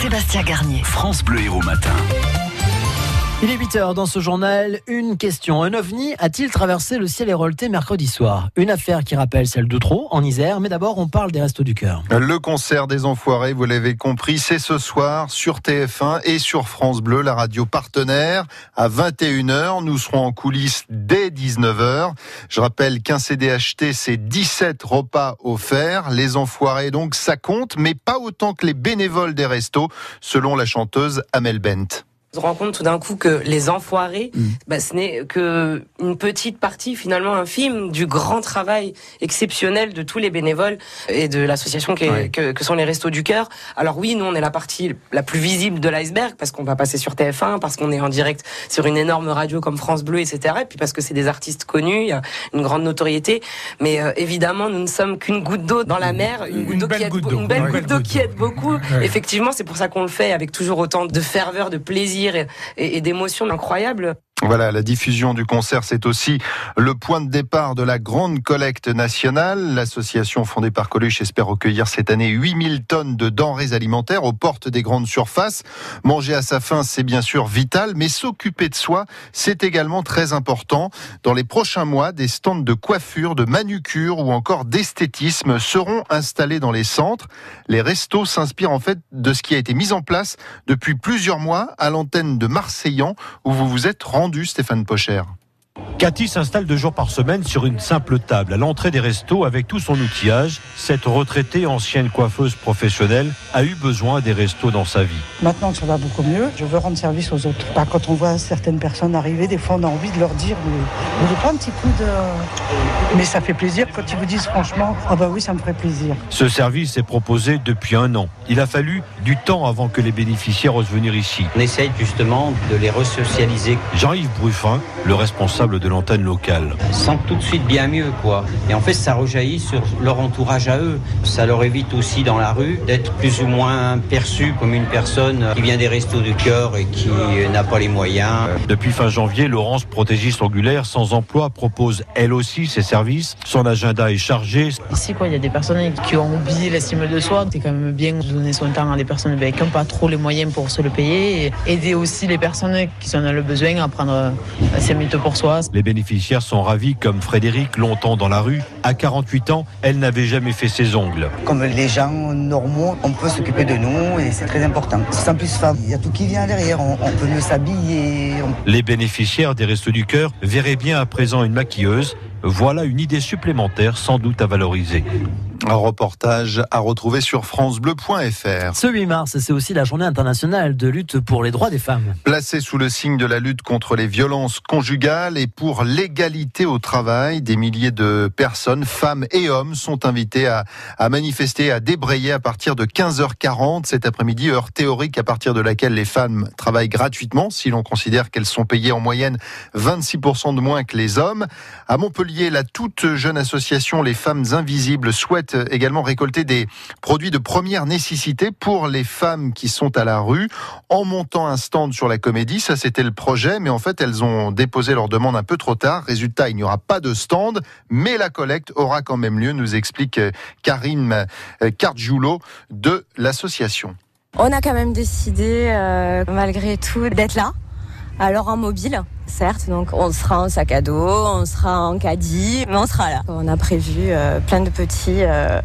Sébastien Garnier. France Bleu Héros Matin. Il est 8h dans ce journal. Une question. Un ovni a-t-il traversé le ciel érolté mercredi soir? Une affaire qui rappelle celle d'Outreau, en Isère. Mais d'abord, on parle des Restos du Cœur. Le concert des Enfoirés, vous l'avez compris, c'est ce soir sur TF1 et sur France Bleu, la radio partenaire. À 21h, nous serons en coulisses dès 19h. Je rappelle qu'un CD acheté, c'est 17 repas offerts. Les Enfoirés, donc, ça compte, mais pas autant que les bénévoles des restos, selon la chanteuse Amel Bent se rend compte tout d'un coup que les enfoirés, mm. bah, ce n'est que une petite partie finalement infime du grand travail exceptionnel de tous les bénévoles et de l'association que, que, sont les Restos du Cœur. Alors oui, nous on est la partie la plus visible de l'iceberg parce qu'on va passer sur TF1, parce qu'on est en direct sur une énorme radio comme France Bleu, etc. Et puis parce que c'est des artistes connus, il y a une grande notoriété. Mais euh, évidemment, nous ne sommes qu'une goutte d'eau dans la mer, goutte une belle goutte d'eau qui aide beaucoup. Effectivement, c'est pour ça qu'on le fait avec toujours autant de ferveur, de plaisir et, d'émotions incroyables. Voilà, la diffusion du concert, c'est aussi le point de départ de la grande collecte nationale. L'association fondée par Coluche espère recueillir cette année 8000 tonnes de denrées alimentaires aux portes des grandes surfaces. Manger à sa faim, c'est bien sûr vital, mais s'occuper de soi, c'est également très important. Dans les prochains mois, des stands de coiffure, de manucure ou encore d'esthétisme seront installés dans les centres. Les restos s'inspirent en fait de ce qui a été mis en place depuis plusieurs mois à l'antenne de Marseillan où vous vous êtes rendu Stéphane Pocher? Cathy s'installe deux jours par semaine sur une simple table à l'entrée des restos avec tout son outillage. Cette retraitée ancienne coiffeuse professionnelle a eu besoin des restos dans sa vie. Maintenant que ça va beaucoup mieux, je veux rendre service aux autres. Bah, quand on voit certaines personnes arriver, des fois on a envie de leur dire vous voulez pas un petit coup de. Mais ça fait plaisir quand ils vous disent franchement ah bah oui, ça me ferait plaisir. Ce service est proposé depuis un an. Il a fallu du temps avant que les bénéficiaires osent venir ici. On essaye justement de les resocialiser. Jean-Yves Bruffin, le responsable de l'antenne locale. Sans tout de suite bien mieux, quoi. Et en fait, ça rejaillit sur leur entourage à eux. Ça leur évite aussi dans la rue d'être plus ou moins perçu comme une personne qui vient des restos du cœur et qui n'a pas les moyens. Depuis fin janvier, Laurence, protégiste angulaire sans emploi, propose elle aussi ses services. Son agenda est chargé. Ici, quoi, il y a des personnes qui ont oublié l'estime de soi. C'est quand même bien de donner son temps à des personnes qui n'ont pas trop les moyens pour se le payer. Et aider aussi les personnes qui sont dans le besoin à prendre 5 minutes pour soi. Les bénéficiaires sont ravis, comme Frédéric, longtemps dans la rue. À 48 ans, elle n'avait jamais fait ses ongles. Comme les gens normaux, on peut s'occuper de nous et c'est très important. Sans plus femme, il y a tout qui vient derrière. On, peut mieux s'habiller. Les bénéficiaires des Restos du Cœur verraient bien à présent une maquilleuse. Voilà une idée supplémentaire sans doute à valoriser. Un reportage à retrouver sur francebleu.fr. Ce 8 mars, c'est aussi la journée internationale de lutte pour les droits des femmes. Placée sous le signe de la lutte contre les violences conjugales et pour l'égalité au travail, des milliers de personnes, femmes et hommes, sont invités à, à manifester, à débrayer à partir de 15h40 cet après-midi, heure théorique à partir de laquelle les femmes travaillent gratuitement, si l'on considère qu'elles sont payées en moyenne 26% de moins que les hommes. À Montpellier, la toute jeune association Les Femmes Invisibles souhaite également récolter des produits de première nécessité pour les femmes qui sont à la rue en montant un stand sur la comédie. Ça, c'était le projet, mais en fait, elles ont déposé leur demande un peu trop tard. Résultat, il n'y aura pas de stand, mais la collecte aura quand même lieu, nous explique euh, Karine euh, Cardjoulo de l'association. On a quand même décidé, euh, malgré tout, d'être là, alors en mobile certes. Donc on sera en sac à dos, on sera en caddie, mais on sera là. On a prévu euh, plein de petits euh,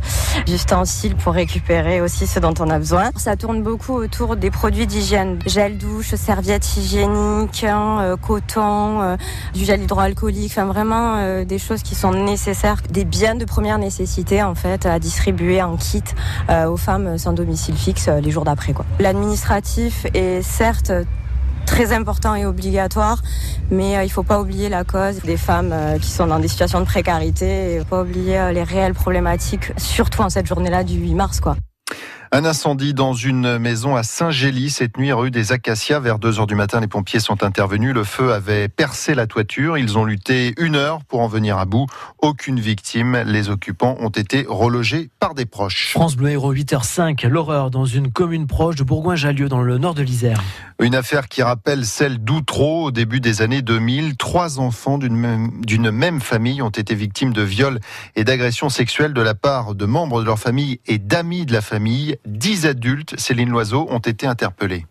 ustensiles pour récupérer aussi ce dont on a besoin. Ça tourne beaucoup autour des produits d'hygiène. Gel douche, serviettes hygiéniques, hein, euh, coton, du gel hydroalcoolique, enfin vraiment des choses qui sont nécessaires, des biens de première nécessité en fait à distribuer en kit aux femmes sans domicile fixe les jours d'après. L'administratif est certes très important et obligatoire, mais euh, il ne faut pas oublier la cause des femmes euh, qui sont dans des situations de précarité, faut pas oublier euh, les réelles problématiques, surtout en cette journée-là du 8 mars. Quoi. Un incendie dans une maison à Saint-Gély cette nuit rue des Acacias. Vers 2 heures du matin, les pompiers sont intervenus. Le feu avait percé la toiture. Ils ont lutté une heure pour en venir à bout. Aucune victime. Les occupants ont été relogés par des proches. France Bleu Héros 8h05. L'horreur dans une commune proche de Bourgoin-Jallieu dans le nord de l'Isère. Une affaire qui rappelle celle d'Outreau au début des années 2000. Trois enfants d'une même, d'une même famille ont été victimes de viols et d'agressions sexuelles de la part de membres de leur famille et d'amis de la famille. Dix adultes, Céline Loiseau, ont été interpellés.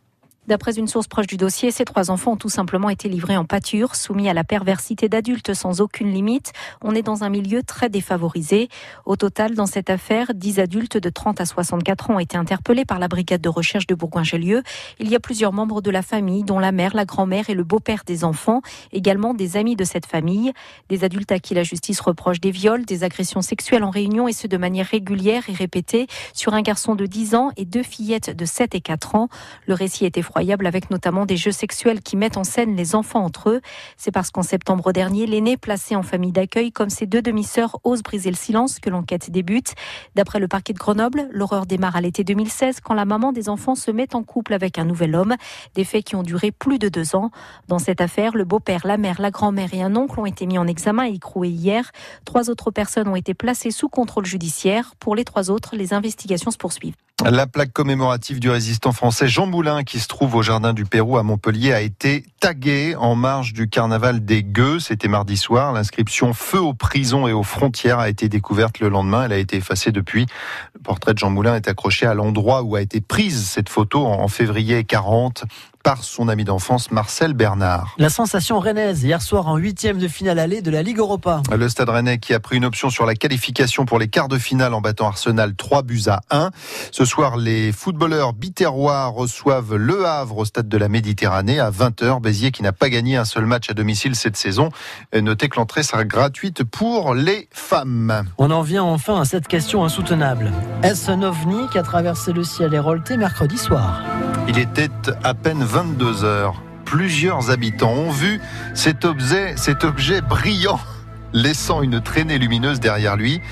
D'après une source proche du dossier, ces trois enfants ont tout simplement été livrés en pâture, soumis à la perversité d'adultes sans aucune limite. On est dans un milieu très défavorisé. Au total, dans cette affaire, 10 adultes de 30 à 64 ans ont été interpellés par la brigade de recherche de Bourgoin-Jallieu. Il y a plusieurs membres de la famille, dont la mère, la grand-mère et le beau-père des enfants, également des amis de cette famille. Des adultes à qui la justice reproche des viols, des agressions sexuelles en réunion et ce de manière régulière et répétée sur un garçon de 10 ans et deux fillettes de 7 et 4 ans. Le récit est effroyable avec notamment des jeux sexuels qui mettent en scène les enfants entre eux. C'est parce qu'en septembre dernier, l'aîné placé en famille d'accueil comme ses deux demi-sœurs ose briser le silence que l'enquête débute. D'après le parquet de Grenoble, l'horreur démarre à l'été 2016 quand la maman des enfants se met en couple avec un nouvel homme. Des faits qui ont duré plus de deux ans. Dans cette affaire, le beau-père, la mère, la grand-mère et un oncle ont été mis en examen et écroués hier. Trois autres personnes ont été placées sous contrôle judiciaire. Pour les trois autres, les investigations se poursuivent. La plaque commémorative du résistant français Jean Moulin, qui se trouve au Jardin du Pérou à Montpellier, a été taguée en marge du carnaval des Gueux. C'était mardi soir. L'inscription Feu aux prisons et aux frontières a été découverte le lendemain. Elle a été effacée depuis. Le portrait de Jean Moulin est accroché à l'endroit où a été prise cette photo en février 40 par son ami d'enfance Marcel Bernard. La sensation rennaise hier soir en huitième de finale allée de la Ligue Europa. Le Stade Rennais qui a pris une option sur la qualification pour les quarts de finale en battant Arsenal 3 buts à 1. Ce soir, les footballeurs biterrois reçoivent Le Havre au Stade de la Méditerranée à 20h. Béziers qui n'a pas gagné un seul match à domicile cette saison. Notez que l'entrée sera gratuite pour les femmes. On en vient enfin à cette question insoutenable. Est-ce un ovni qui a traversé le ciel et roleté mercredi soir Il était à peine 22 heures. Plusieurs habitants ont vu cet objet, cet objet brillant, laissant une traînée lumineuse derrière lui.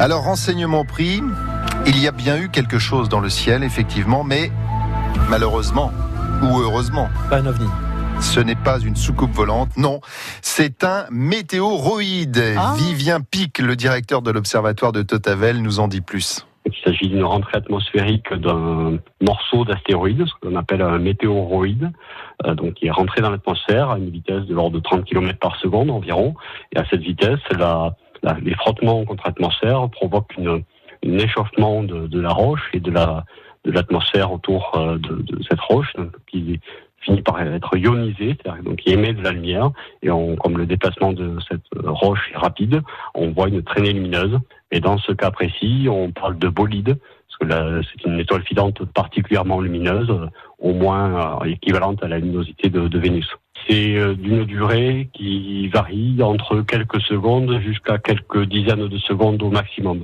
Alors, renseignement pris, il y a bien eu quelque chose dans le ciel, effectivement, mais malheureusement, ou heureusement, pas un ovni. Ce n'est pas une soucoupe volante, non, c'est un météoroïde. Ah. Vivien Pic, le directeur de l'observatoire de Totavel, nous en dit plus. Il s'agit d'une rentrée atmosphérique d'un morceau d'astéroïde, ce qu'on appelle un météoroïde, euh, donc qui est rentré dans l'atmosphère à une vitesse de l'ordre de 30 km par seconde environ. Et à cette vitesse, les frottements contre l'atmosphère provoquent une, un échauffement de, la roche et de la de l'atmosphère autour euh, de, cette roche, finit par être ionisé, donc qui émet de la lumière. Et on, comme le déplacement de cette roche est rapide, on voit une traînée lumineuse. Et dans ce cas précis, on parle de bolide, parce que c'est une étoile filante particulièrement lumineuse, au moins euh, équivalente à la luminosité de, de Vénus. C'est euh, d'une durée qui varie entre quelques secondes jusqu'à quelques dizaines de secondes au maximum.